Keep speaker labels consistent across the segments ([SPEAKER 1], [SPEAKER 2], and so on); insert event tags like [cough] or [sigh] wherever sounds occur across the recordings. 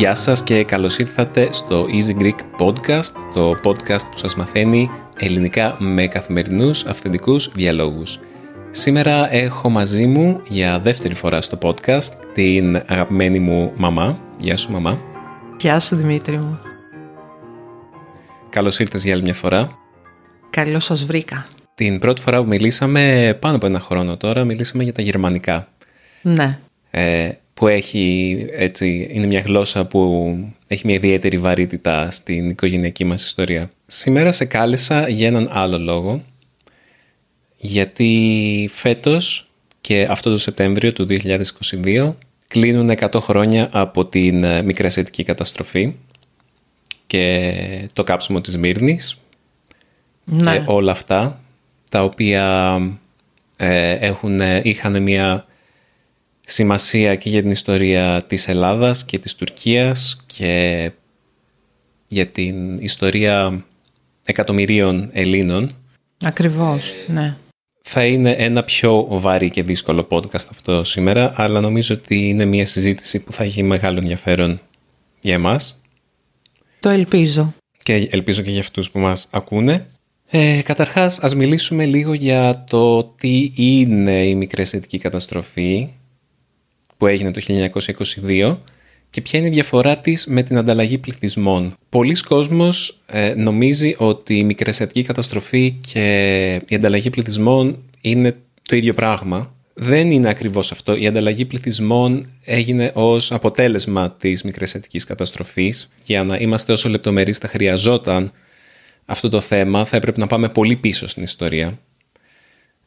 [SPEAKER 1] Γεια σας και καλώς ήρθατε στο Easy Greek Podcast, το podcast που σας μαθαίνει ελληνικά με καθημερινούς αυθεντικούς διαλόγους. Σήμερα έχω μαζί μου για δεύτερη φορά στο podcast την αγαπημένη μου μαμά. Γεια σου μαμά.
[SPEAKER 2] Γεια σου Δημήτρη μου.
[SPEAKER 1] Καλώς ήρθες για άλλη μια φορά.
[SPEAKER 2] Καλώς σας βρήκα.
[SPEAKER 1] Την πρώτη φορά που μιλήσαμε, πάνω από ένα χρόνο τώρα, μιλήσαμε για τα γερμανικά.
[SPEAKER 2] Ναι.
[SPEAKER 1] Ε, που έχει, έτσι, είναι μια γλώσσα που έχει μια ιδιαίτερη βαρύτητα στην οικογενειακή μας ιστορία. Σήμερα σε κάλεσα για έναν άλλο λόγο, γιατί φέτος και αυτό το Σεπτέμβριο του 2022 κλείνουν 100 χρόνια από την ε, μικρασιατική καταστροφή και το κάψιμο της Μύρνης
[SPEAKER 2] ναι.
[SPEAKER 1] και όλα αυτά τα οποία ε, έχουν, είχαν μια σημασία και για την ιστορία της Ελλάδας και της Τουρκίας και για την ιστορία εκατομμυρίων Ελλήνων.
[SPEAKER 2] Ακριβώς, ναι.
[SPEAKER 1] Θα είναι ένα πιο βαρύ και δύσκολο podcast αυτό σήμερα, αλλά νομίζω ότι είναι μια συζήτηση που θα έχει μεγάλο ενδιαφέρον για εμάς.
[SPEAKER 2] Το ελπίζω.
[SPEAKER 1] Και ελπίζω και για αυτούς που μας ακούνε. Ε, καταρχάς, ας μιλήσουμε λίγο για το τι είναι η μικρασιατική καταστροφή που έγινε το 1922 και ποια είναι η διαφορά της με την ανταλλαγή πληθυσμών; Πολλοί κόσμος ε, νομίζει ότι η μικρασιατική καταστροφή και η ανταλλαγή πληθυσμών είναι το ίδιο πράγμα. Δεν είναι ακριβώς αυτό. Η ανταλλαγή πληθυσμών έγινε ως αποτέλεσμα της μικρασιατικής καταστροφής. Για να είμαστε όσο λεπτομερείς θα χρειαζόταν αυτό το θέμα, θα έπρεπε να πάμε πολύ πίσω στην ιστορία.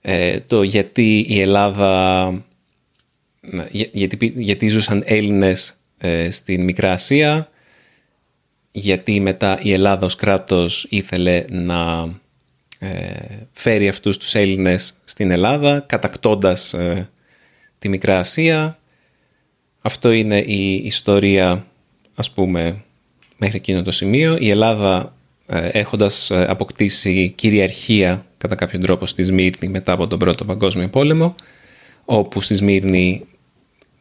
[SPEAKER 1] Ε, το γιατί η Ελλάδα γιατί, γιατί ζούσαν Έλληνες ε, στην Μικρά Ασία, γιατί μετά η Ελλάδα ως κράτος ήθελε να ε, φέρει αυτούς τους Έλληνες στην Ελλάδα, κατακτώντας ε, τη Μικρά Ασία. Αυτό είναι η ιστορία, ας πούμε, μέχρι εκείνο το σημείο. Η Ελλάδα έχοντας αποκτήσει κυριαρχία κατά κάποιον τρόπο στη Σμύρνη μετά από τον Πρώτο Παγκόσμιο Πόλεμο, όπου στη Σμύρνη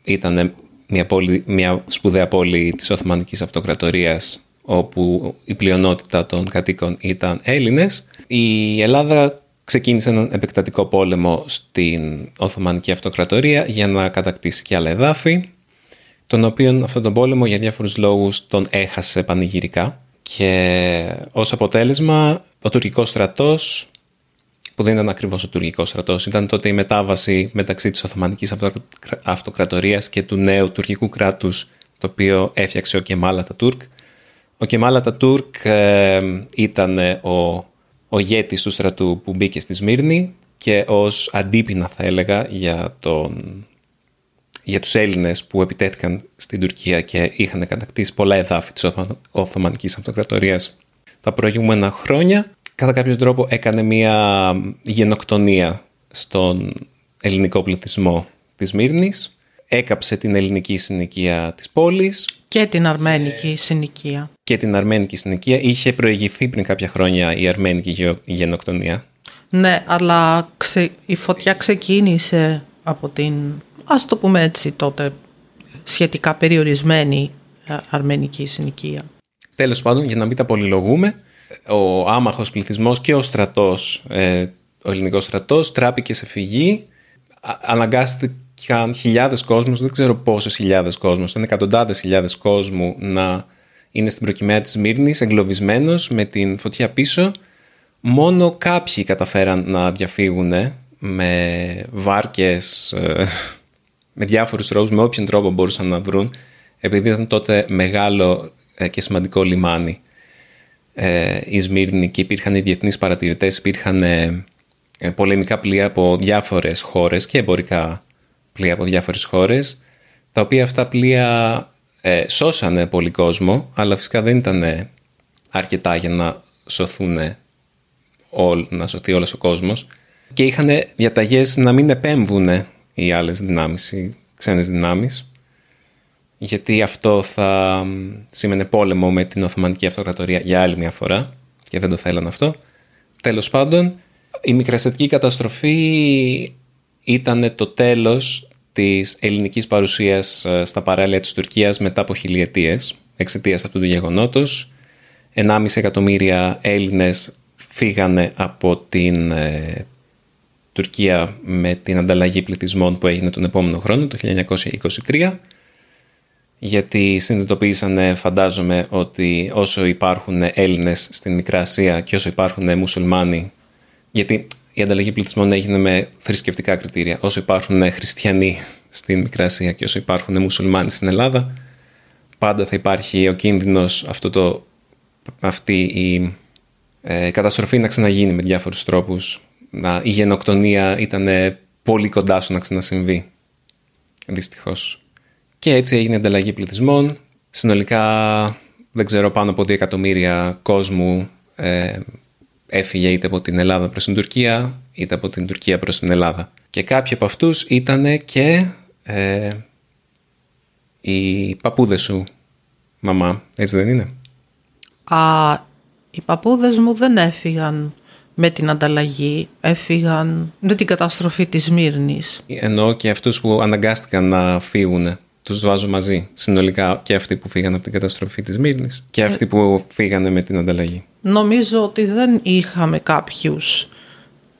[SPEAKER 1] ήταν μια, πόλη, μια σπουδαία πόλη της Οθωμανικής Αυτοκρατορίας όπου η πλειονότητα των κατοίκων ήταν Έλληνες. Η Ελλάδα ξεκίνησε έναν επεκτατικό πόλεμο στην Οθωμανική Αυτοκρατορία για να κατακτήσει και άλλα εδάφη, τον οποίον αυτόν τον πόλεμο για διάφορους λόγους τον έχασε πανηγυρικά και ως αποτέλεσμα ο τουρκικός στρατός που δεν ήταν ακριβώς ο τουρκικός στρατός. Ήταν τότε η μετάβαση μεταξύ της Οθωμανικής Αυτοκρατορίας και του νέου τουρκικού κράτους, το οποίο έφτιαξε ο Κεμάλα Τούρκ. Ο Κεμάλα Τούρκ ε, ήταν ο, ο του στρατού που μπήκε στη Σμύρνη και ως αντίπεινα θα έλεγα για, τον, για τους Έλληνες που επιτέθηκαν στην Τουρκία και είχαν κατακτήσει πολλά εδάφη της Οθωμανικής Αυτοκρατορίας τα προηγούμενα χρόνια κατά κάποιος τρόπο έκανε μια γενοκτονία στον ελληνικό πληθυσμό της Μύρνης, έκαψε την ελληνική συνοικία της πόλης.
[SPEAKER 2] Και την αρμένικη συνοικία.
[SPEAKER 1] Και την αρμένικη συνοικία. Είχε προηγηθεί πριν κάποια χρόνια η αρμένικη γενοκτονία.
[SPEAKER 2] Ναι, αλλά η φωτιά ξεκίνησε από την, ας το πούμε έτσι τότε, σχετικά περιορισμένη ε, αρμενική συνοικία.
[SPEAKER 1] Τέλος πάντων, για να μην τα πολυλογούμε, ο άμαχος πληθυσμός και ο στρατός, ε, ο ελληνικός στρατός, τράπηκε σε φυγή, αναγκάστηκαν χιλιάδες κόσμους, δεν ξέρω πόσες χιλιάδες κόσμους, ήταν εκατοντάδες χιλιάδες κόσμου να είναι στην προκυμαία της Μύρνης, εγκλωβισμένος με την φωτιά πίσω. Μόνο κάποιοι καταφέραν να διαφύγουν με βάρκες, ε, με διάφορους τρόπους, με όποιον τρόπο μπορούσαν να βρουν, επειδή ήταν τότε μεγάλο ε, και σημαντικό λιμάνι ε, η Σμύρνη και υπήρχαν οι διεθνείς παρατηρητές, υπήρχαν ε, ε, πολεμικά πλοία από διάφορες χώρες και εμπορικά πλοία από διάφορες χώρες, τα οποία αυτά πλοία ε, σώσανε πολύ κόσμο, αλλά φυσικά δεν ήταν αρκετά για να σωθούν όλ, να σωθεί όλος ο κόσμος. Και είχαν διαταγές να μην επέμβουν οι άλλες δυνάμεις, οι ξένες δυνάμεις γιατί αυτό θα σήμαινε πόλεμο με την Οθωμανική Αυτοκρατορία για άλλη μια φορά και δεν το θέλαν αυτό. Τέλος πάντων, η μικρασιατική καταστροφή ήταν το τέλος της ελληνικής παρουσίας ε, στα παράλια της Τουρκίας μετά από χιλιετίες εξαιτίας αυτού του γεγονότος. 1,5 εκατομμύρια Έλληνες φύγανε από την ε, Τουρκία με την ανταλλαγή πληθυσμών που έγινε τον επόμενο χρόνο, το 1923 γιατί συνειδητοποίησαν φαντάζομαι ότι όσο υπάρχουν Έλληνες στην Μικρά Ασία και όσο υπάρχουν μουσουλμάνοι, γιατί η ανταλλαγή πληθυσμών έγινε με θρησκευτικά κριτήρια, όσο υπάρχουν χριστιανοί στην Μικρά Ασία και όσο υπάρχουν μουσουλμάνοι στην Ελλάδα, πάντα θα υπάρχει ο κίνδυνος αυτό το, αυτή η ε, καταστροφή να ξαναγίνει με διάφορους τρόπους. Να, η γενοκτονία ήταν πολύ κοντά στο να ξανασυμβεί, δυστυχώς. Και έτσι έγινε ανταλλαγή πληθυσμών. Συνολικά δεν ξέρω πάνω από 2 εκατομμύρια κόσμου ε, έφυγε είτε από την Ελλάδα προς την Τουρκία είτε από την Τουρκία προς την Ελλάδα. Και κάποιοι από αυτούς ήταν και ε, οι παππούδες σου, μαμά, έτσι δεν είναι;
[SPEAKER 2] Α, οι παππούδες μου δεν έφυγαν με την ανταλλαγή, έφυγαν με την καταστροφή της Μύρνης.
[SPEAKER 1] Ενώ και αυτούς που αναγκάστηκαν να φύγουν τους βάζω μαζί συνολικά και αυτοί που φύγανε από την καταστροφή της Μύρνης και αυτοί που φύγανε με την ανταλλαγή.
[SPEAKER 2] Νομίζω ότι δεν είχαμε κάποιους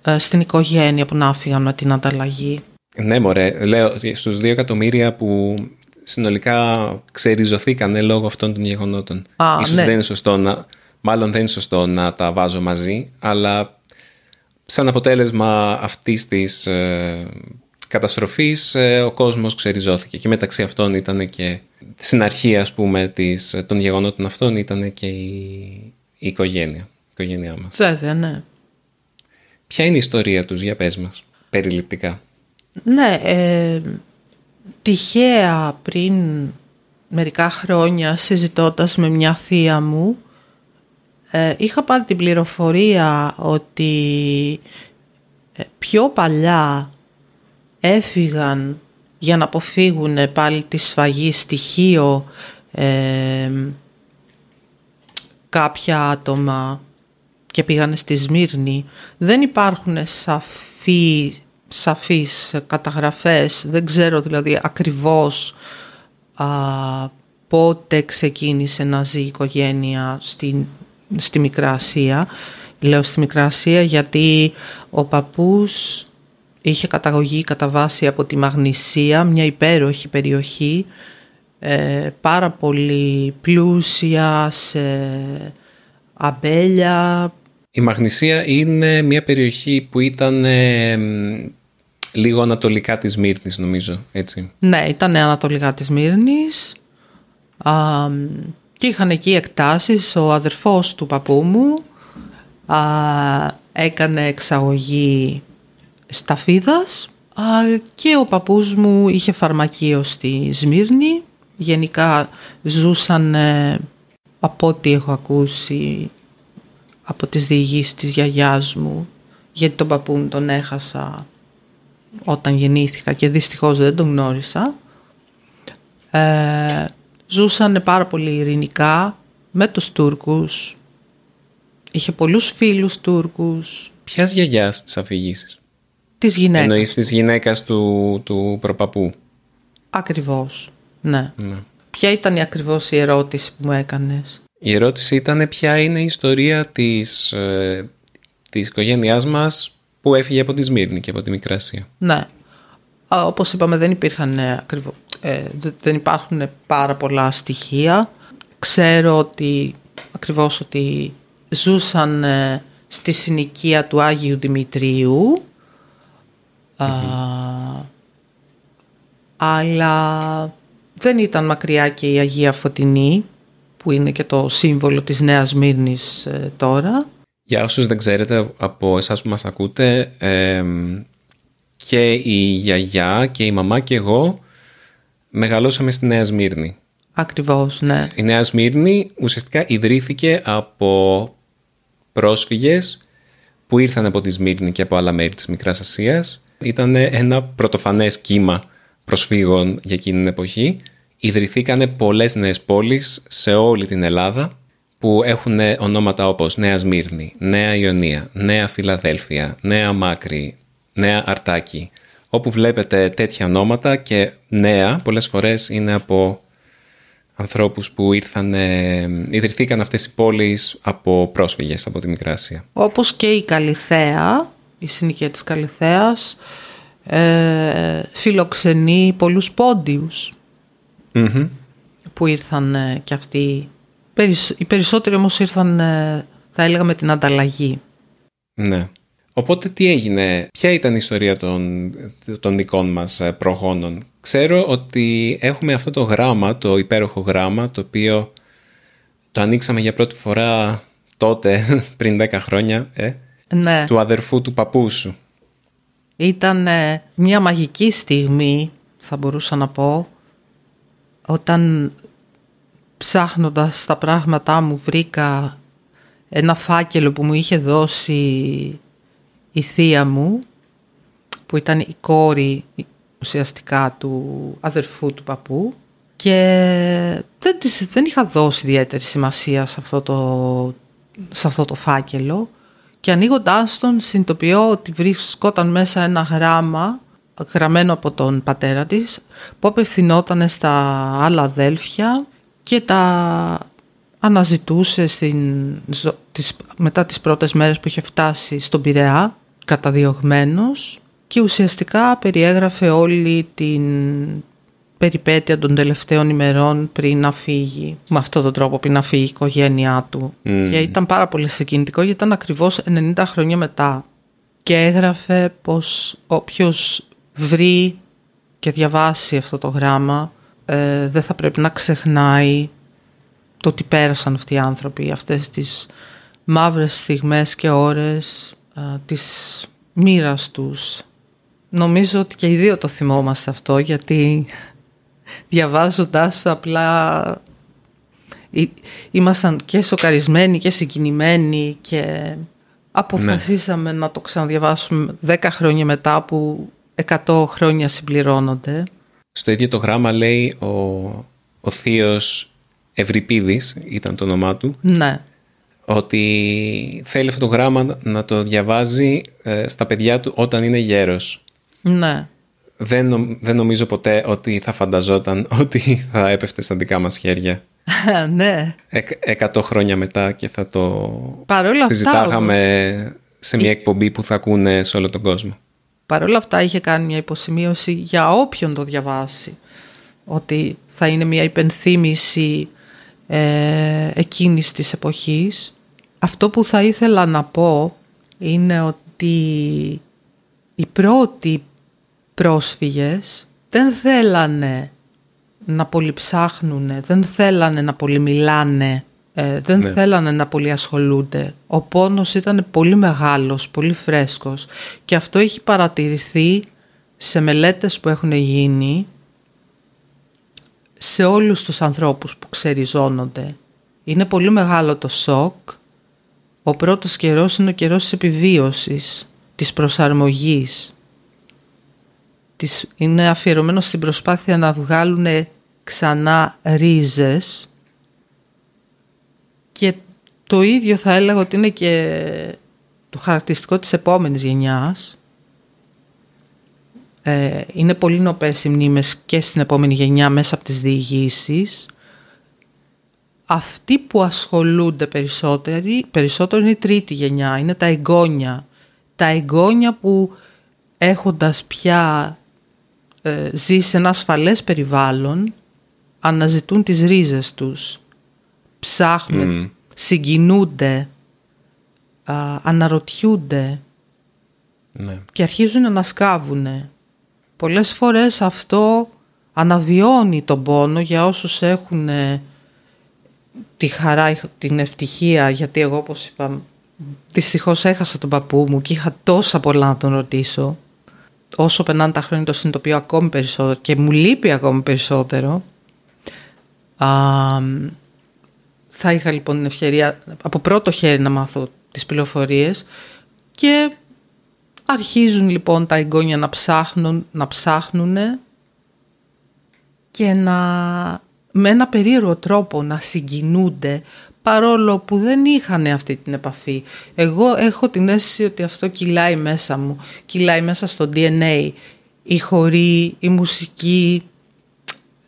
[SPEAKER 2] ε, στην οικογένεια που να φύγαν με την ανταλλαγή.
[SPEAKER 1] Ναι μωρέ, λέω στους δύο εκατομμύρια που συνολικά ξεριζωθήκανε λόγω αυτών των γεγονότων. Α, Ίσως ναι. δεν είναι σωστό να, μάλλον δεν είναι σωστό να τα βάζω μαζί, αλλά σαν αποτέλεσμα αυτής της ε, καταστροφής ε, ο κόσμος ξεριζώθηκε και μεταξύ αυτών ήταν και στην αρχή ας πούμε της, των γεγονότων αυτών ήταν και η, η οικογένεια, η οικογένειά μας.
[SPEAKER 2] Βέβαια, ναι.
[SPEAKER 1] Ποια είναι η ιστορία τους, για πες μας, περιληπτικά;
[SPEAKER 2] Ναι, ε, τυχαία πριν μερικά χρόνια συζητώντας με μια θεία μου ε, είχα πάρει την πληροφορία ότι ε, πιο παλιά έφυγαν για να αποφύγουν πάλι τη σφαγή στοιχείο ε, κάποια άτομα και πήγανε στη Σμύρνη. Δεν υπάρχουν σαφή, σαφείς καταγραφές, δεν ξέρω δηλαδή ακριβώς α, πότε ξεκίνησε να ζει η οικογένεια στη, στη Μικρά Ασία. Λέω στη Μικρά Ασία γιατί ο παππούς είχε καταγωγή κατά βάση από τη Μαγνησία, μια υπέροχη περιοχή, ε, πάρα πολύ πλούσια σε αμπέλια.
[SPEAKER 1] Η Μαγνησία είναι μια περιοχή που ήταν ε, λίγο ανατολικά της Μύρνης νομίζω, έτσι.
[SPEAKER 2] Ναι, ήταν ανατολικά της Μύρνης και είχαν εκεί εκτάσεις. Ο αδερφός του παππού μου α, έκανε εξαγωγή σταφίδας και ο παππούς μου είχε φαρμακείο στη Σμύρνη. Γενικά ζούσαν από ό,τι έχω ακούσει από τις διηγήσεις της γιαγιάς μου γιατί τον παππού μου τον έχασα όταν γεννήθηκα και δυστυχώς δεν τον γνώρισα. Ε, ζούσαν πάρα πολύ ειρηνικά με τους Τούρκους. Είχε πολλούς φίλους Τούρκους.
[SPEAKER 1] Ποιας γιαγιάς της αφηγήσεις;
[SPEAKER 2] Της γυναίκας.
[SPEAKER 1] Εννοείς της γυναίκας του, του προπαπού.
[SPEAKER 2] Ακριβώς, ναι. ναι. Ποια ήταν η ακριβώς η ερώτηση που μου έκανες;
[SPEAKER 1] Η ερώτηση ήταν ποια είναι η ιστορία της, ε, της οικογένειάς μας που έφυγε από τη Σμύρνη και από τη Μικρασία.
[SPEAKER 2] Ναι. Όπως είπαμε δεν υπήρχαν ε, ε, δεν υπάρχουν πάρα πολλά στοιχεία. Ξέρω ότι ακριβώς ότι ζούσαν ε, στη συνοικία του Άγιου Δημητρίου αλλά δεν ήταν μακριά και η Αγία Φωτεινή που είναι και το σύμβολο της Νέας Μύρνης ε, τώρα.
[SPEAKER 1] Για όσους δεν ξέρετε από εσάς που μας ακούτε και η γιαγιά και η μαμά και εγώ μεγαλώσαμε στη Νέα Σμύρνη.
[SPEAKER 2] Ακριβώς, ναι.
[SPEAKER 1] Η Νέα Σμύρνη ουσιαστικά ιδρύθηκε από πρόσφυγες που ήρθαν από τη Σμύρνη και από άλλα μέρη της Μικράς Ασίας ήταν ένα πρωτοφανές κύμα προσφύγων για εκείνη την εποχή. ιδρυθήκανε πολλές νέες πόλεις σε όλη την Ελλάδα που έχουν ονόματα όπως Νέα Σμύρνη, Νέα Ιωνία, Νέα Φιλαδέλφια, Νέα Μάκρη, Νέα Αρτάκη. Όπου βλέπετε τέτοια ονόματα και νέα πολλές φορές είναι από ανθρώπους που ήρθαν, ε, ιδρυθήκαν αυτές οι πόλεις από πρόσφυγες από τη Μικρά Ασία.
[SPEAKER 2] Όπως και η Καλυθέα, η συνοικία της Καλυθέας, ε, φιλοξενεί πολλούς που ήρθαν ε, και αυτοί. Οι περισσότεροι όμως ήρθαν, ε, θα έλεγα, με την ανταλλαγή.
[SPEAKER 1] Ναι. Οπότε τι έγινε, ποια ήταν η ιστορία των, των δικών μας ε, προγόνων; Ξέρω ότι έχουμε αυτό το γράμμα, το υπέροχο γράμμα, το οποίο το ανοίξαμε για πρώτη φορά τότε, [laughs] πριν 10 χρόνια, ε,
[SPEAKER 2] ναι.
[SPEAKER 1] του αδερφού του παππού σου.
[SPEAKER 2] Ήταν μια μαγική στιγμή, θα μπορούσα να πω, όταν ψάχνοντας τα πράγματά μου βρήκα ένα φάκελο που μου είχε δώσει η θεία μου που ήταν η κόρη ουσιαστικά του αδερφού του παππού και δεν, δεν είχα δώσει ιδιαίτερη σημασία σε αυτό το, σε αυτό το φάκελο και ανοίγοντάς τον συνειδητοποιώ ότι βρισκόταν μέσα ένα γράμμα γραμμένο από τον πατέρα της που απευθυνόταν στα άλλα αδέλφια και τα αναζητούσε στην, τις, μετά τις πρώτες μέρες που είχε φτάσει στον Πειραιά καταδιωγμένος και ουσιαστικά περιέγραφε όλη την περιπέτεια των τελευταίων ημερών πριν να φύγει. Με αυτόν τον τρόπο πριν να φύγει η οικογένειά του. Και ήταν πάρα πολύ συγκινητικό γιατί ήταν ακριβώς 90 χρόνια μετά. Και έγραφε πως όποιος βρει και διαβάσει αυτό το γράμμα ε, δεν θα πρέπει να ξεχνάει το ότι πέρασαν αυτοί οι άνθρωποι αυτές τις μαύρες στιγμές και ώρες ε, της μοίρας τους. Νομίζω ότι και οι δύο το θυμόμαστε αυτό γιατί διαβάζοντας απλά ήμασταν και σοκαρισμένοι και συγκινημένοι και αποφασίσαμε να το ξαναδιαβάσουμε δέκα χρόνια μετά που 100 χρόνια συμπληρώνονται.
[SPEAKER 1] Στο ίδιο το γράμμα λέει ο, ο θείος Ευρυπίδης, ήταν το όνομά του.
[SPEAKER 2] Ναι.
[SPEAKER 1] Ότι θέλει αυτό το γράμμα να το διαβάζει ε, στα παιδιά του όταν είναι γέρος.
[SPEAKER 2] Ναι.
[SPEAKER 1] Δεν, δεν νομίζω ποτέ ότι θα φανταζόταν ότι θα έπεφτε στα δικά μας χέρια. [laughs]
[SPEAKER 2] ναι.
[SPEAKER 1] εκατό χρόνια μετά και θα το
[SPEAKER 2] Παρόλα
[SPEAKER 1] συζητάγαμε σε μια εκπομπή που θα ακούνε σε όλο τον κόσμο.
[SPEAKER 2] Παρ' όλα αυτά είχε κάνει μια υποσημείωση για όποιον το διαβάσει. Ότι θα είναι μια υπενθύμηση ε, εκείνης της εποχής. Αυτό που θα ήθελα να πω είναι ότι οι πρώτοι πρόσφυγες δεν θέλανε να πολυψάχνουν, δεν θέλανε να πολυμιλάνε ε, δεν ναι. θέλανε να πολύ ασχολούνται. Ο πόνος ήταν πολύ μεγάλος, πολύ φρέσκος και αυτό έχει παρατηρηθεί σε μελέτες που έχουν γίνει σε όλους τους ανθρώπους που ξεριζώνονται. Είναι πολύ μεγάλο το σοκ. Ο πρώτος καιρός είναι ο καιρός της επιβίωσης, της προσαρμογής. Είναι αφιερωμένο στην προσπάθεια να βγάλουν ξανά ρίζες και το ίδιο θα έλεγα ότι είναι και το χαρακτηριστικό της επόμενης γενιάς. Ε, είναι πολύ νοπές οι μνήμες και στην επόμενη γενιά μέσα από τις διηγήσεις. Αυτοί που ασχολούνται περισσότερο είναι η τρίτη γενιά, είναι τα εγγόνια. Τα εγγόνια που έχοντας πια ε, ζει σε ένα ασφαλές περιβάλλον, αναζητούν τις ρίζες τους ψάχνουν, συγκινούνται, α, αναρωτιούνται ναι. και αρχίζουν να σκάβουν. Πολλές φορές αυτό αναβιώνει τον πόνο για όσους έχουν ε, τη χαρά, την ευτυχία, γιατί εγώ όπως είπα δυστυχώς έχασα τον παππού μου και είχα τόσα πολλά να τον ρωτήσω. Όσο περνάνε τα χρόνια το συνειδητοποιώ ακόμη περισσότερο και μου λείπει ακόμη περισσότερο. Α, θα είχα λοιπόν την ευκαιρία από πρώτο χέρι να μάθω τις πληροφορίες και αρχίζουν λοιπόν τα εγγόνια να ψάχνουν, να ψάχνουν και να με ένα περίεργο τρόπο να συγκινούνται παρόλο που δεν είχαν αυτή την επαφή. Εγώ έχω την αίσθηση ότι αυτό κυλάει μέσα μου, κυλάει μέσα στο DNA. Η χορή, η μουσική,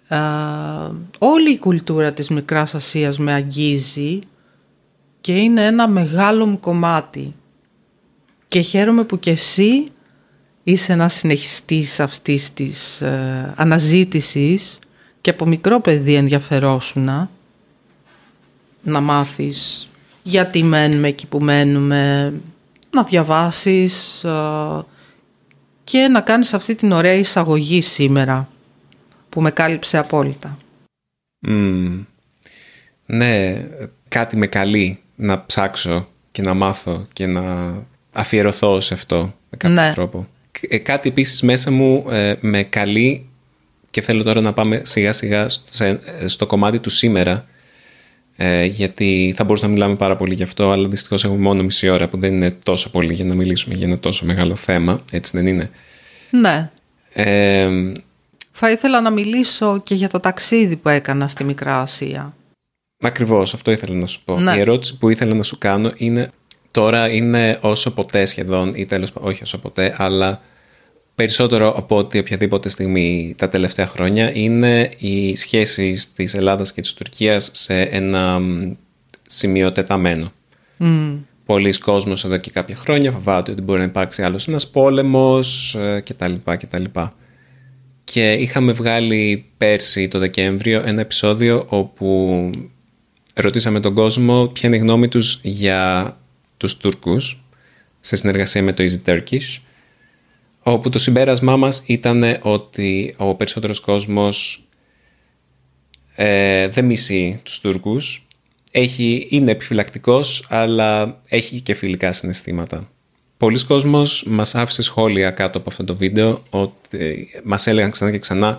[SPEAKER 2] α, όλη η κουλτούρα της Μικράς Ασίας με αγγίζει και είναι ένα μεγάλο μου κομμάτι. Και χαίρομαι που και εσύ είσαι ένας συνεχιστής αυτής της ε, αναζήτησης και από μικρό παιδί ενδιαφερόσουνα να μάθεις γιατί μένουμε εκεί που μένουμε, να διαβάσεις ε, και να κάνεις αυτή την ωραία εισαγωγή σήμερα που με κάλυψε απόλυτα.
[SPEAKER 1] Ναι, κάτι με καλεί να ψάξω και να μάθω και να αφιερωθώ σε αυτό με κάποιο ναι. τρόπο. Ε, κάτι επίσης μέσα μου ε, με καλεί και θέλω τώρα να πάμε σιγά σιγά στο κομμάτι του σήμερα ε, γιατί θα μπορούσαμε να μιλάμε πάρα πολύ γι' αυτό αλλά δυστυχώς έχουμε μόνο μισή ώρα που δεν είναι τόσο πολύ για να μιλήσουμε για ένα τόσο μεγάλο θέμα έτσι δεν είναι;
[SPEAKER 2] Ναι. Ε, Θα ήθελα να μιλήσω και για το ταξίδι που έκανα στη Μικρά Ασία.
[SPEAKER 1] Ακριβώς αυτό ήθελα να σου πω. Ναι. Η ερώτηση που ήθελα να σου κάνω είναι τώρα είναι όσο ποτέ σχεδόν ή τέλος όχι όσο ποτέ αλλά περισσότερο από ό,τι οποιαδήποτε στιγμή τα τελευταία χρόνια είναι οι σχέσεις της Ελλάδας και της Τουρκίας σε ένα σημείο τεταμένο. Mm. Πολλοί κόσμος εδώ και κάποια χρόνια φοβάται ότι μπορεί να υπάρξει άλλος ένας πόλεμος ε, κτλ. κτλ. Και είχαμε βγάλει πέρσι το Δεκέμβριο ένα επεισόδιο όπου ρωτήσαμε τον κόσμο ποια είναι η γνώμη τους για τους Τούρκους σε συνεργασία με το Easy Turkish όπου το συμπέρασμά μας ήταν ότι ο περισσότερος κόσμος ε, δεν μισεί τους Τούρκους, έχει, είναι επιφυλακτικός, αλλά έχει και φιλικά συναισθήματα. Πολλοί κόσμος μας άφησε σχόλια κάτω από αυτό το βίντεο, ότι μας έλεγαν ξανά και ξανά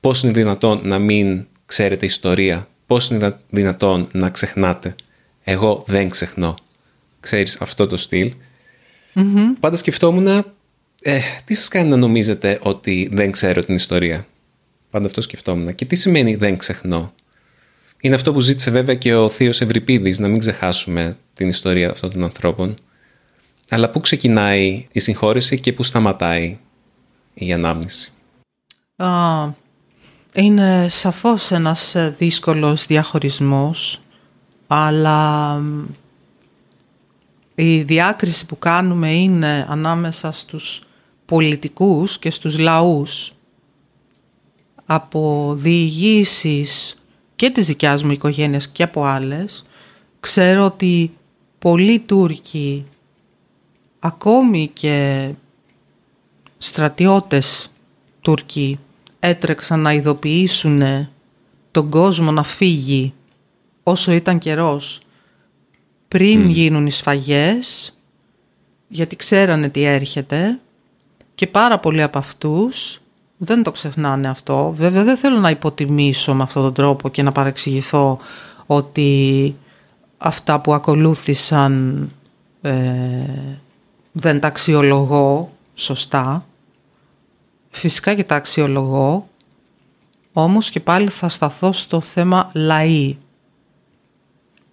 [SPEAKER 1] πώς είναι δυνατόν να μην ξέρετε ιστορία, πώς είναι δυνατόν να ξεχνάτε. Εγώ δεν ξεχνώ. Ξέρεις αυτό το στυλ. Mm-hmm. Πάντα σκεφτόμουν ε, τι σας κάνει να νομίζετε ότι δεν ξέρω την ιστορία; Πάντα αυτό σκεφτόμουν. Και τι σημαίνει δεν ξεχνώ. Είναι αυτό που ζήτησε βέβαια και ο Θείος Ευρυπίδης, να μην ξεχάσουμε την ιστορία αυτών των ανθρώπων. Αλλά πού ξεκινάει η συγχώρεση και πού σταματάει η ανάμνηση;
[SPEAKER 2] Α, είναι σαφώς ένας δύσκολος διαχωρισμός, αλλά η διάκριση που κάνουμε είναι ανάμεσα στους πολιτικούς και στους λαούς. Από διηγήσεις και της δικιάς μου οικογένειας και από άλλες ξέρω ότι πολλοί Τούρκοι ακόμη και στρατιώτες Τούρκοι έτρεξαν να ειδοποιήσουν τον κόσμο να φύγει όσο ήταν καιρός πριν γίνουν οι σφαγές γιατί ξέρανε τι έρχεται και πάρα πολλοί από αυτούς δεν το ξεχνάνε αυτό. Βέβαια δεν θέλω να υποτιμήσω με αυτόν τον τρόπο και να παρεξηγηθώ ότι αυτά που ακολούθησαν ε, δεν τα αξιολογώ σωστά. Φυσικά και τα αξιολογώ, όμως και πάλι θα σταθώ στο θέμα λαοί.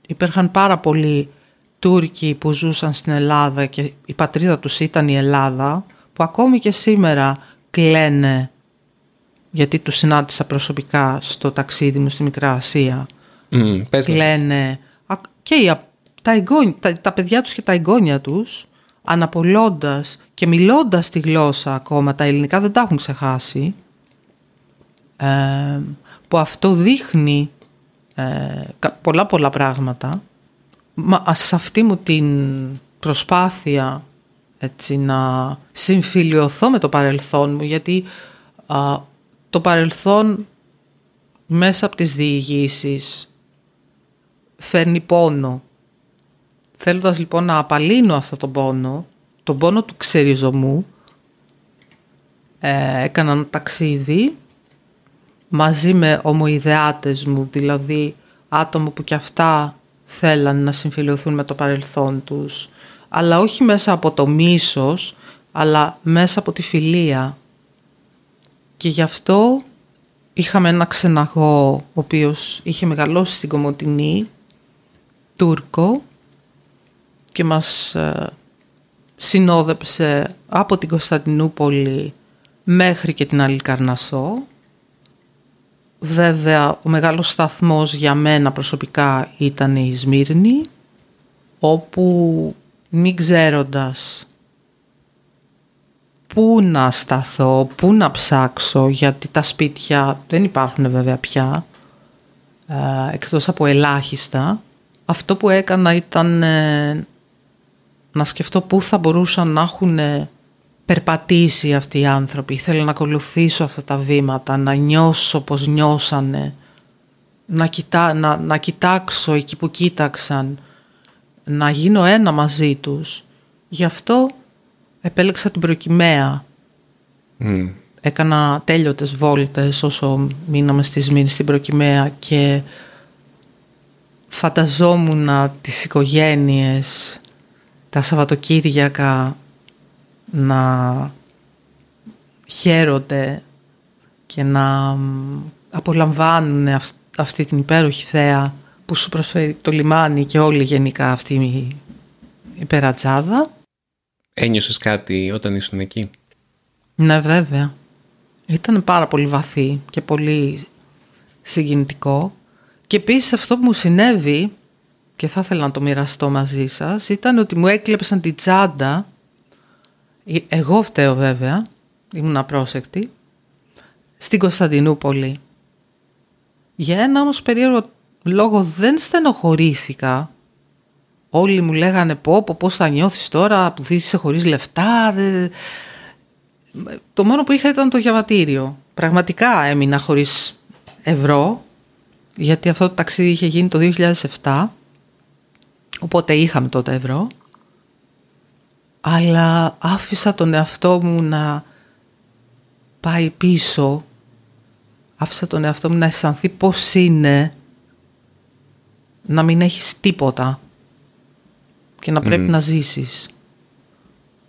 [SPEAKER 2] Υπήρχαν πάρα πολλοί Τούρκοι που ζούσαν στην Ελλάδα και η πατρίδα τους ήταν η Ελλάδα, που ακόμη και σήμερα κλαίνε γιατί τους συνάντησα προσωπικά στο ταξίδι μου στη Μικρά Ασία. Mm, κλαίνε και τα, τα, τα παιδιά τους και τα εγγόνια τους αναπολώντας και μιλώντας τη γλώσσα ακόμα, τα ελληνικά δεν τα έχουν ξεχάσει, ε, που αυτό δείχνει ε, πολλά πολλά πράγματα. Μα σε αυτή μου την προσπάθεια έτσι, να συμφιλειωθώ με το παρελθόν μου γιατί το παρελθόν μέσα από τις διηγήσεις φέρνει πόνο. Θέλοντας λοιπόν να απαλύνω αυτό τον πόνο, τον πόνο του ξεριζωμού, ε, έκανα ένα ταξίδι μαζί με ομοειδεάτες μου, δηλαδή άτομα που κι αυτά θέλαν να συμφιλειωθούν με το παρελθόν τους, αλλά όχι μέσα από το μίσος, αλλά μέσα από τη φιλία. Και γι' αυτό είχαμε ένα ξεναγό ο οποίος είχε μεγαλώσει στην Κομωτινή, Τούρκο, και μας ε, συνόδεψε από την Κωνσταντινούπολη μέχρι και την Αλικαρνασό. Βέβαια, ο μεγάλος σταθμός για μένα προσωπικά ήταν η Σμύρνη, όπου μην ξέροντας πού να σταθώ, πού να ψάξω, γιατί τα σπίτια δεν υπάρχουν βέβαια πια, ε, εκτός από ελάχιστα. Αυτό που έκανα ήταν ε, να σκεφτώ πού θα μπορούσαν να έχουν περπατήσει αυτοί οι άνθρωποι. Ήθελα να ακολουθήσω αυτά τα βήματα, να νιώσω πως νιώσανε, να, κοιτά, να, να κοιτάξω εκεί που κοίταξαν, να γίνω ένα μαζί τους. Γι' αυτό επέλεξα την προκυμαία. Mm. Έκανα τέλειωτες βόλτες όσο μείναμε στις μήνες στην προκυμαία και φανταζόμουν τις οικογένειες τα Σαββατοκύριακα να χαίρονται και να απολαμβάνουν αυτή την υπέροχη θέα που σου προσφέρει το λιμάνι και όλη γενικά αυτή η υπερατζάδα.
[SPEAKER 1] Ένιωσες κάτι όταν ήσουν εκεί;
[SPEAKER 2] Ναι βέβαια. Ήταν πάρα πολύ βαθύ και πολύ συγκινητικό. Και επίσης αυτό που μου συνέβη και θα ήθελα να το μοιραστώ μαζί σας ήταν ότι μου έκλεψαν τη τσάντα ε, εγώ φταίω βέβαια, ήμουν απρόσεκτη, στην Κωνσταντινούπολη. Για ένα όμως περίεργο λόγο δεν στενοχωρήθηκα. Όλοι μου λέγανε πω, πω πώς θα νιώθεις τώρα που είσαι χωρίς λεφτά. Το μόνο που είχα ήταν το διαβατήριο. Πραγματικά έμεινα χωρίς ευρώ, γιατί αυτό το ταξίδι είχε γίνει το 2007, οπότε είχαμε τότε ευρώ αλλά άφησα τον εαυτό μου να πάει πίσω, άφησα τον εαυτό μου να αισθανθεί πώς είναι να μην έχεις τίποτα και να πρέπει να ζήσεις.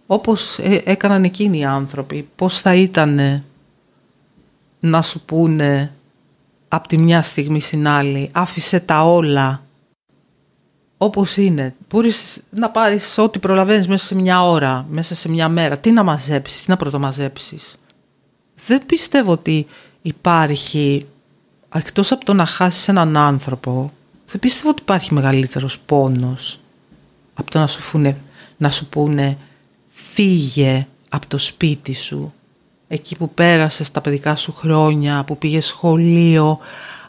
[SPEAKER 2] Όπως ε, έκαναν εκείνοι οι άνθρωποι, πώς θα ήταν να σου πούνε από τη μια στιγμή στην άλλη άφησε τα όλα όπως είναι. Μπορείς να πάρεις ό,τι προλαβαίνεις μέσα σε μια ώρα, μέσα σε μια μέρα. Τι να μαζέψεις, τι να πρωτομαζέψεις. Δεν πιστεύω ότι υπάρχει, εκτός από το να χάσεις έναν άνθρωπο, δεν πιστεύω ότι υπάρχει μεγαλύτερος πόνος από το να σου, φουνε, να σου πούνε φύγε από το σπίτι σου, εκεί που πέρασες τα παιδικά σου χρόνια, που πήγες σχολείο,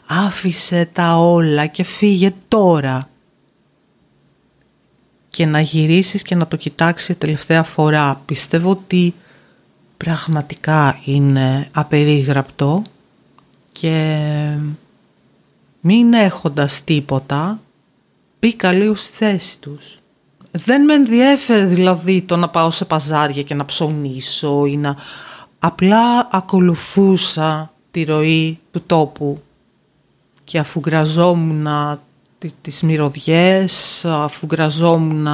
[SPEAKER 2] άφησε τα όλα και φύγε τώρα και να γυρίσεις και να το κοιτάξεις τελευταία φορά. Πιστεύω ότι πραγματικά είναι απερίγραπτο και μην έχοντας τίποτα μπήκα λίγο στη θέση τους. Δεν με ενδιέφερε δηλαδή το να πάω σε παζάρια και να ψωνίσω ή να... Απλά ακολουθούσα τη ροή του τόπου και αφού γραζόμουν τις μυρωδιές, αφού γραζόμουν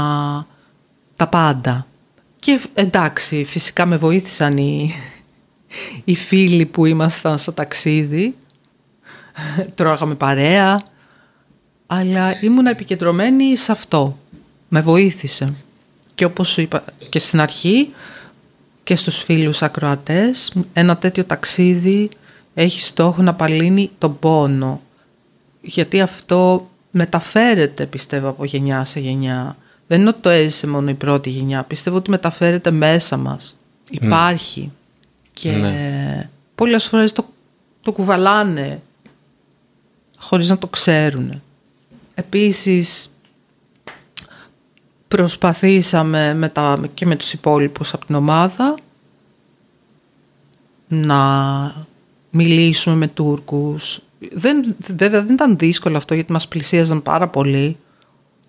[SPEAKER 2] τα πάντα. Και εντάξει, φυσικά με βοήθησαν οι, [laughs] οι φίλοι που ήμασταν στο ταξίδι. Τρώγαμε παρέα. Αλλά ήμουν επικεντρωμένη σε αυτό. Με βοήθησε. Και όπως σου είπα και στην αρχή και στους φίλους ακροατές, ένα τέτοιο ταξίδι έχει στόχο να παλύνει τον πόνο. Γιατί αυτό μεταφέρεται πιστεύω από γενιά σε γενιά. Δεν είναι ότι το έζησε μόνο η πρώτη γενιά. Πιστεύω ότι μεταφέρεται μέσα μας. Υπάρχει. Και ναι. πολλές φορές το, το κουβαλάνε χωρίς να το ξέρουν. Επίσης προσπαθήσαμε με τα, και με τους υπόλοιπους από την ομάδα να μιλήσουμε με Τούρκους, δεν, βέβαια δεν ήταν δύσκολο αυτό γιατί μας πλησίαζαν πάρα πολύ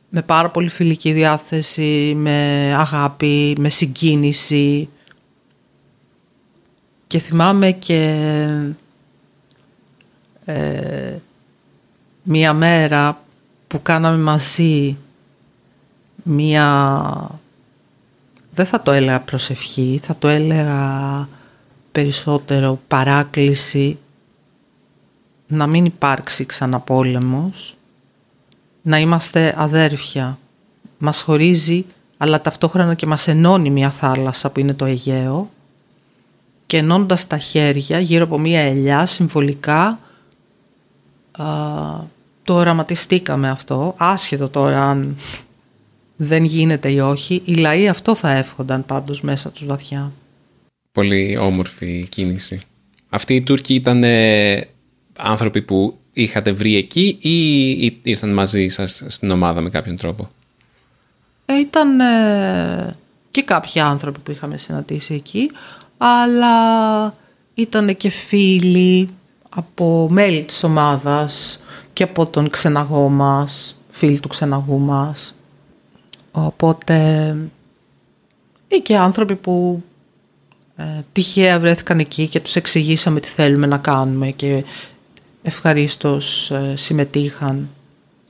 [SPEAKER 2] με πάρα πολύ φιλική διάθεση, με αγάπη, με συγκίνηση και θυμάμαι και ε, μία μέρα που κάναμε μαζί μία δεν θα το έλεγα προσευχή, θα το έλεγα περισσότερο παράκληση να μην υπάρξει ξανά πόλεμος, να είμαστε αδέρφια. Μας χωρίζει, αλλά ταυτόχρονα και μας ενώνει μια θάλασσα που είναι το Αιγαίο και ενώνοντας τα χέρια γύρω από μια ελιά συμβολικά α, το οραματιστήκαμε αυτό, άσχετο τώρα αν δεν γίνεται ή όχι, οι λαοί αυτό θα εύχονταν πάντως μέσα τους βαθιά.
[SPEAKER 1] Πολύ όμορφη κίνηση. Αυτοί οι Τούρκοι ήταν άνθρωποι που είχατε βρει εκεί ή ήρθαν μαζί σας στην ομάδα με κάποιον τρόπο;
[SPEAKER 2] Ε, ήταν ε, και κάποιοι άνθρωποι που είχαμε συναντήσει εκεί, αλλά ήταν και φίλοι από μέλη της ομάδας και από τον ξεναγό μας, φίλοι του ξεναγού μας. Οπότε ή και άνθρωποι που ε, τυχαία βρέθηκαν εκεί και τους εξηγήσαμε τι θέλουμε να κάνουμε και ευχαρίστως ε, συμμετείχαν.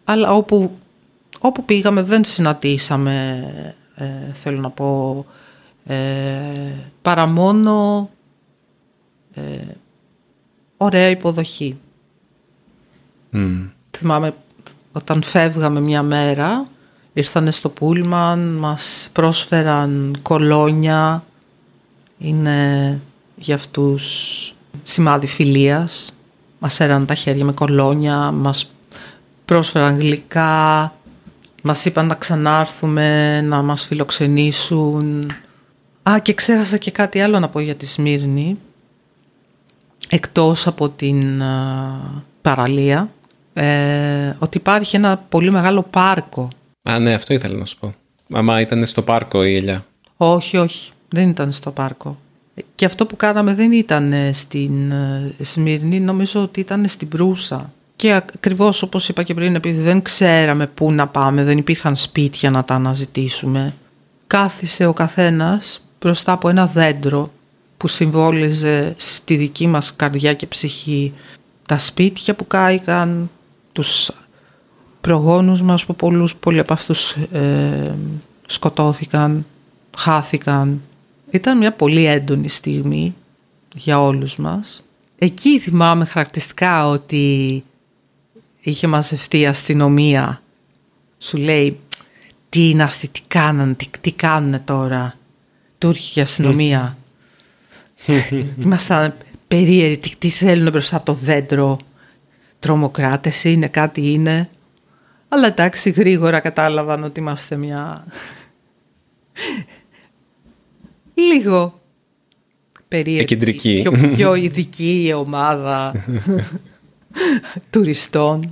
[SPEAKER 2] Αλλά όπου, όπου πήγαμε δεν συναντήσαμε, ε, θέλω να πω, ε, παρά μόνο ε, ωραία υποδοχή. Θυμάμαι όταν φεύγαμε μια μέρα, ήρθανε στο πούλμαν, μας πρόσφεραν κολόνια, είναι για αυτούς σημάδι φιλίας μας έραν τα χέρια με κολόνια, μας πρόσφεραν γλυκά, μας είπαν να ξανάρθουμε, να μας φιλοξενήσουν. Α, και ξέχασα και κάτι άλλο να πω για τη Σμύρνη. Εκτός από την παραλία, ε, ότι υπάρχει ένα πολύ μεγάλο πάρκο.
[SPEAKER 1] Α, ναι, αυτό ήθελα να σου πω. Μαμά ήταν στο πάρκο η ελιά.
[SPEAKER 2] Όχι, όχι, δεν ήταν στο πάρκο. Και αυτό που κάναμε δεν ήταν στην ε, Σμύρνη, νομίζω ότι ήταν στην Προύσα. Και ακριβώς όπως είπα και πριν, επειδή δεν ξέραμε πού να πάμε, δεν υπήρχαν σπίτια να τα αναζητήσουμε, κάθισε ο καθένας μπροστά από ένα δέντρο που συμβόλιζε στη δική μας καρδιά και ψυχή τα σπίτια που κάηκαν, τους προγόνους μας που πολλούς, πολλοί από αυτούς ε, σκοτώθηκαν, χάθηκαν ήταν μια πολύ έντονη στιγμή για όλους μας. Εκεί θυμάμαι χαρακτηριστικά ότι είχε μαζευτεί η αστυνομία. Σου λέει τι είναι αυτοί, τι κάνανε, τι, τι κάνουν τώρα. Τούρκικη αστυνομία. Ήμασταν περίεργοι, τι, θέλουν μπροστά από το δέντρο; Τρομοκράτες είναι, κάτι είναι. Αλλά εντάξει, γρήγορα κατάλαβαν ότι είμαστε μια λίγο περίεργη. Πιο, πιο ειδική ομάδα τουριστών.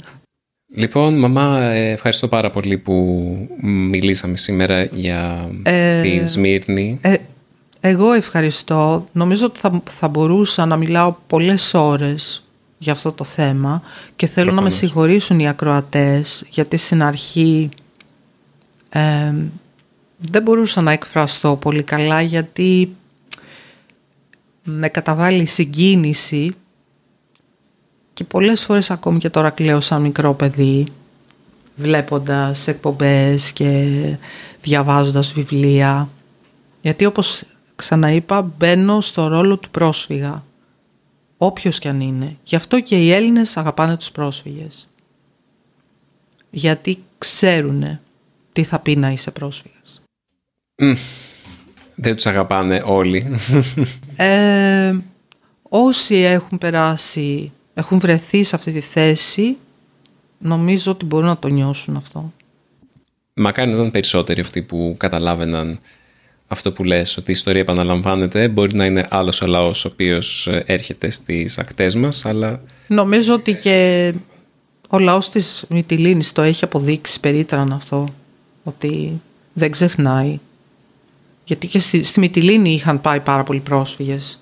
[SPEAKER 1] Λοιπόν, μαμά, ε, ευχαριστώ πάρα πολύ που μιλήσαμε σήμερα για ε, τη Σμύρνη.
[SPEAKER 2] Ε, εγώ ευχαριστώ. Νομίζω ότι θα, θα μπορούσα να μιλάω πολλές ώρες για αυτό το θέμα και θέλω να με συγχωρήσουν οι ακροατές γιατί στην αρχή ε, δεν μπορούσα να εκφραστώ πολύ καλά γιατί με καταβάλει συγκίνηση και πολλές φορές ακόμη και τώρα κλαίω σαν μικρό παιδί βλέποντας εκπομπές και διαβάζοντας βιβλία γιατί όπως ξαναείπα μπαίνω στο ρόλο του πρόσφυγα όποιος κι αν είναι. Γι' αυτό και οι Έλληνες αγαπάνε τους πρόσφυγες. Γιατί ξέρουν τι θα πει να είσαι πρόσφυγας.
[SPEAKER 1] Δεν τους αγαπάνε όλοι. [laughs]
[SPEAKER 2] Ε, όσοι έχουν περάσει, έχουν βρεθεί σε αυτή τη θέση, νομίζω ότι μπορούν να το νιώσουν αυτό.
[SPEAKER 1] Μακάρι να ήταν περισσότεροι αυτοί που καταλάβαιναν αυτό που λες, ότι η ιστορία επαναλαμβάνεται. Μπορεί να είναι άλλος ο λαός ο οποίος ε, έρχεται στις ακτές μας, αλλά...
[SPEAKER 2] Νομίζω ότι και ο λαός της Μυτιλίνης το έχει αποδείξει περίτρανα αυτό, ότι δεν ξεχνάει γιατί και στη, στη Μυτιλίνη είχαν πάει πάρα πολλοί πρόσφυγες.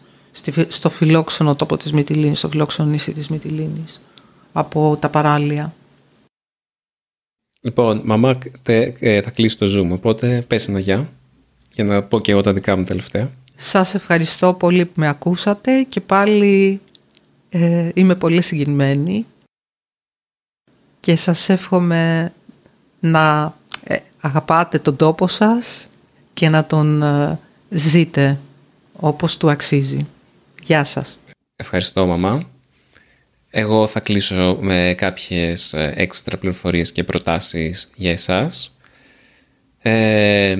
[SPEAKER 2] στο φιλόξενο τόπο της Μυτιλίνης, στο φιλόξενο νησί της Μυτιλίνης. Από τα παράλια.
[SPEAKER 1] Λοιπόν, μαμά ε, θα κλείσει το Zoom, οπότε πες ένα γεια. Για να πω και εγώ τα δικά μου τελευταία.
[SPEAKER 2] Σας ευχαριστώ πολύ που με ακούσατε και πάλι ε, είμαι πολύ συγκινημένη και σας εύχομαι να ε, αγαπάτε τον τόπο σας και να τον ε, ζείτε όπως του αξίζει. Γεια σας.
[SPEAKER 1] Ευχαριστώ μαμά. Εγώ θα κλείσω με κάποιες έξτρα πληροφορίες και προτάσεις για εσάς. Ε,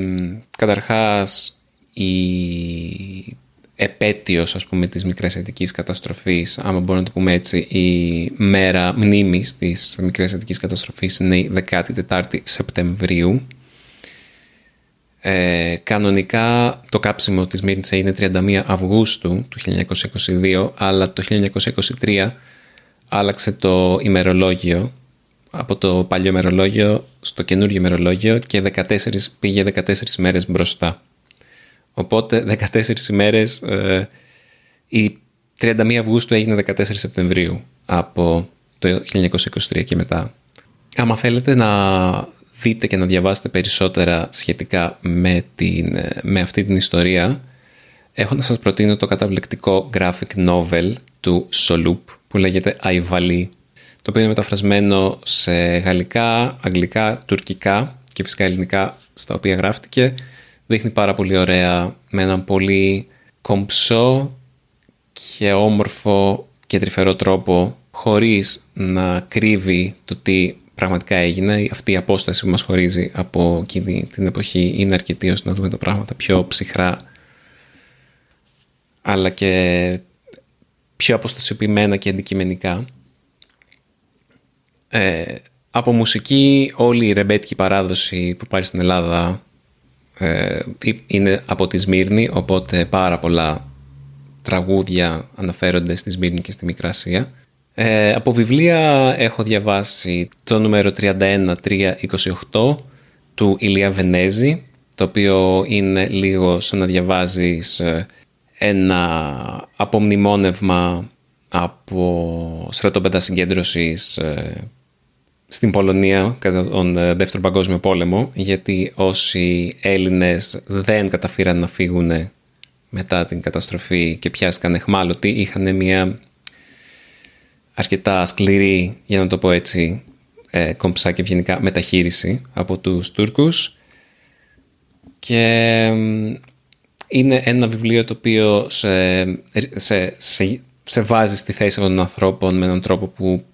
[SPEAKER 1] καταρχάς, η επέτειος ας πούμε της μικρασιατικής καταστροφής, άμα μπορούμε να το πούμε έτσι, η μέρα μνήμης της μικρασιατικής καταστροφής είναι η 14η Σεπτεμβρίου. Ε, κανονικά το κάψιμο της Μύρνης είναι 31 Αυγούστου του 1922, αλλά το 1923 άλλαξε το ημερολόγιο από το παλιό ημερολόγιο στο καινούργιο ημερολόγιο και 14, πήγε 14 μέρες μπροστά. Οπότε 14 ημέρες, ε, η 31 Αυγούστου έγινε 14 Σεπτεμβρίου από το 1923 και μετά. Άμα θέλετε να δείτε και να διαβάσετε περισσότερα σχετικά με, την, ε, με αυτή την ιστορία, έχω να σας προτείνω το καταβλεκτικό graphic novel του Σολούπ που λέγεται Αϊβαλή, το οποίο είναι μεταφρασμένο σε γαλλικά, αγγλικά, τουρκικά και φυσικά ελληνικά στα οποία γράφτηκε δείχνει πάρα πολύ ωραία με έναν πολύ κομψό και όμορφο και τρυφερό τρόπο χωρίς να κρύβει το τι πραγματικά έγινε. Αυτή η απόσταση που μας χωρίζει από εκείνη την εποχή είναι αρκετή ώστε να δούμε τα πράγματα πιο ψυχρά αλλά και πιο αποστασιοποιημένα και αντικειμενικά. Ε, από μουσική όλη η ρεμπέτικη παράδοση που πάρει στην Ελλάδα ε, είναι από τη Σμύρνη, οπότε πάρα πολλά τραγούδια αναφέρονται στη Σμύρνη και στη Μικρασία. Ε, από βιβλία έχω διαβάσει το νούμερο 31-328 του Ηλία Βενέζη, το οποίο είναι λίγο σαν να διαβάζεις ε, ένα απομνημόνευμα από στρατόπεδα συγκέντρωσης στην Πολωνία κατά τον ε, Δεύτερο Παγκόσμιο Πόλεμο γιατί όσοι Έλληνες δεν καταφύραν να φύγουν μετά την καταστροφή και πιάστηκαν εχμάλωτοι είχαν μια αρκετά σκληρή, για να το πω έτσι, ε, κομψά και ευγενικά μεταχείριση από τους Τούρκους. Και είναι ένα βιβλίο το οποίο σε, σε, σε, σε βάζει στη θέση των ανθρώπων με έναν τρόπο που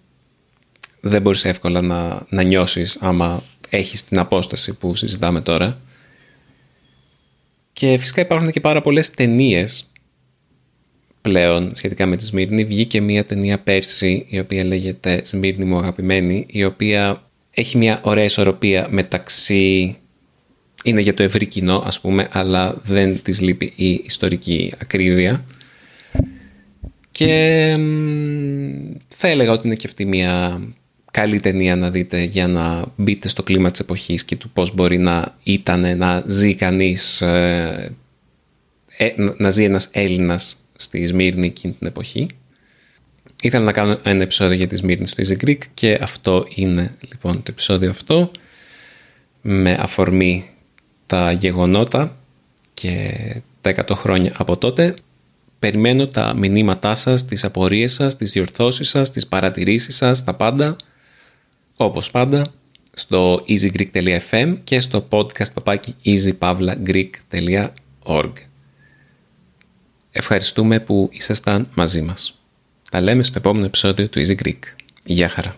[SPEAKER 1] δεν μπορείς εύκολα να, να νιώσεις άμα έχεις την απόσταση που συζητάμε τώρα. Και φυσικά υπάρχουν και πάρα πολλές ταινίες πλέον σχετικά με τη Σμύρνη. Βγήκε μια ταινία πέρσι η οποία λέγεται «Σμύρνη μου αγαπημένη» η οποία έχει μια ωραία ισορροπία μεταξύ είναι για το ευρύ κοινό ας πούμε αλλά δεν της λείπει η ιστορική ακρίβεια και θα έλεγα ότι είναι και αυτή μια καλή ταινία να δείτε για να μπείτε στο κλίμα της εποχής και του πώς μπορεί να ήταν να ζει κανείς, ε, ε, να ζει ένας Έλληνας στη Σμύρνη εκείνη την εποχή. Ήθελα να κάνω ένα επεισόδιο για τη Σμύρνη στο Easy Greek και αυτό είναι λοιπόν το επεισόδιο αυτό με αφορμή τα γεγονότα και τα 100 χρόνια από τότε. Περιμένω τα μηνύματά σας, τις απορίες σας, τις διορθώσεις σας, τις παρατηρήσεις σας, τα πάντα όπως πάντα στο easygreek.fm και στο podcast παπάκι easypavlagreek.org Ευχαριστούμε που ήσασταν μαζί μας. Τα λέμε στο επόμενο επεισόδιο του Easy Greek. Γεια χαρά.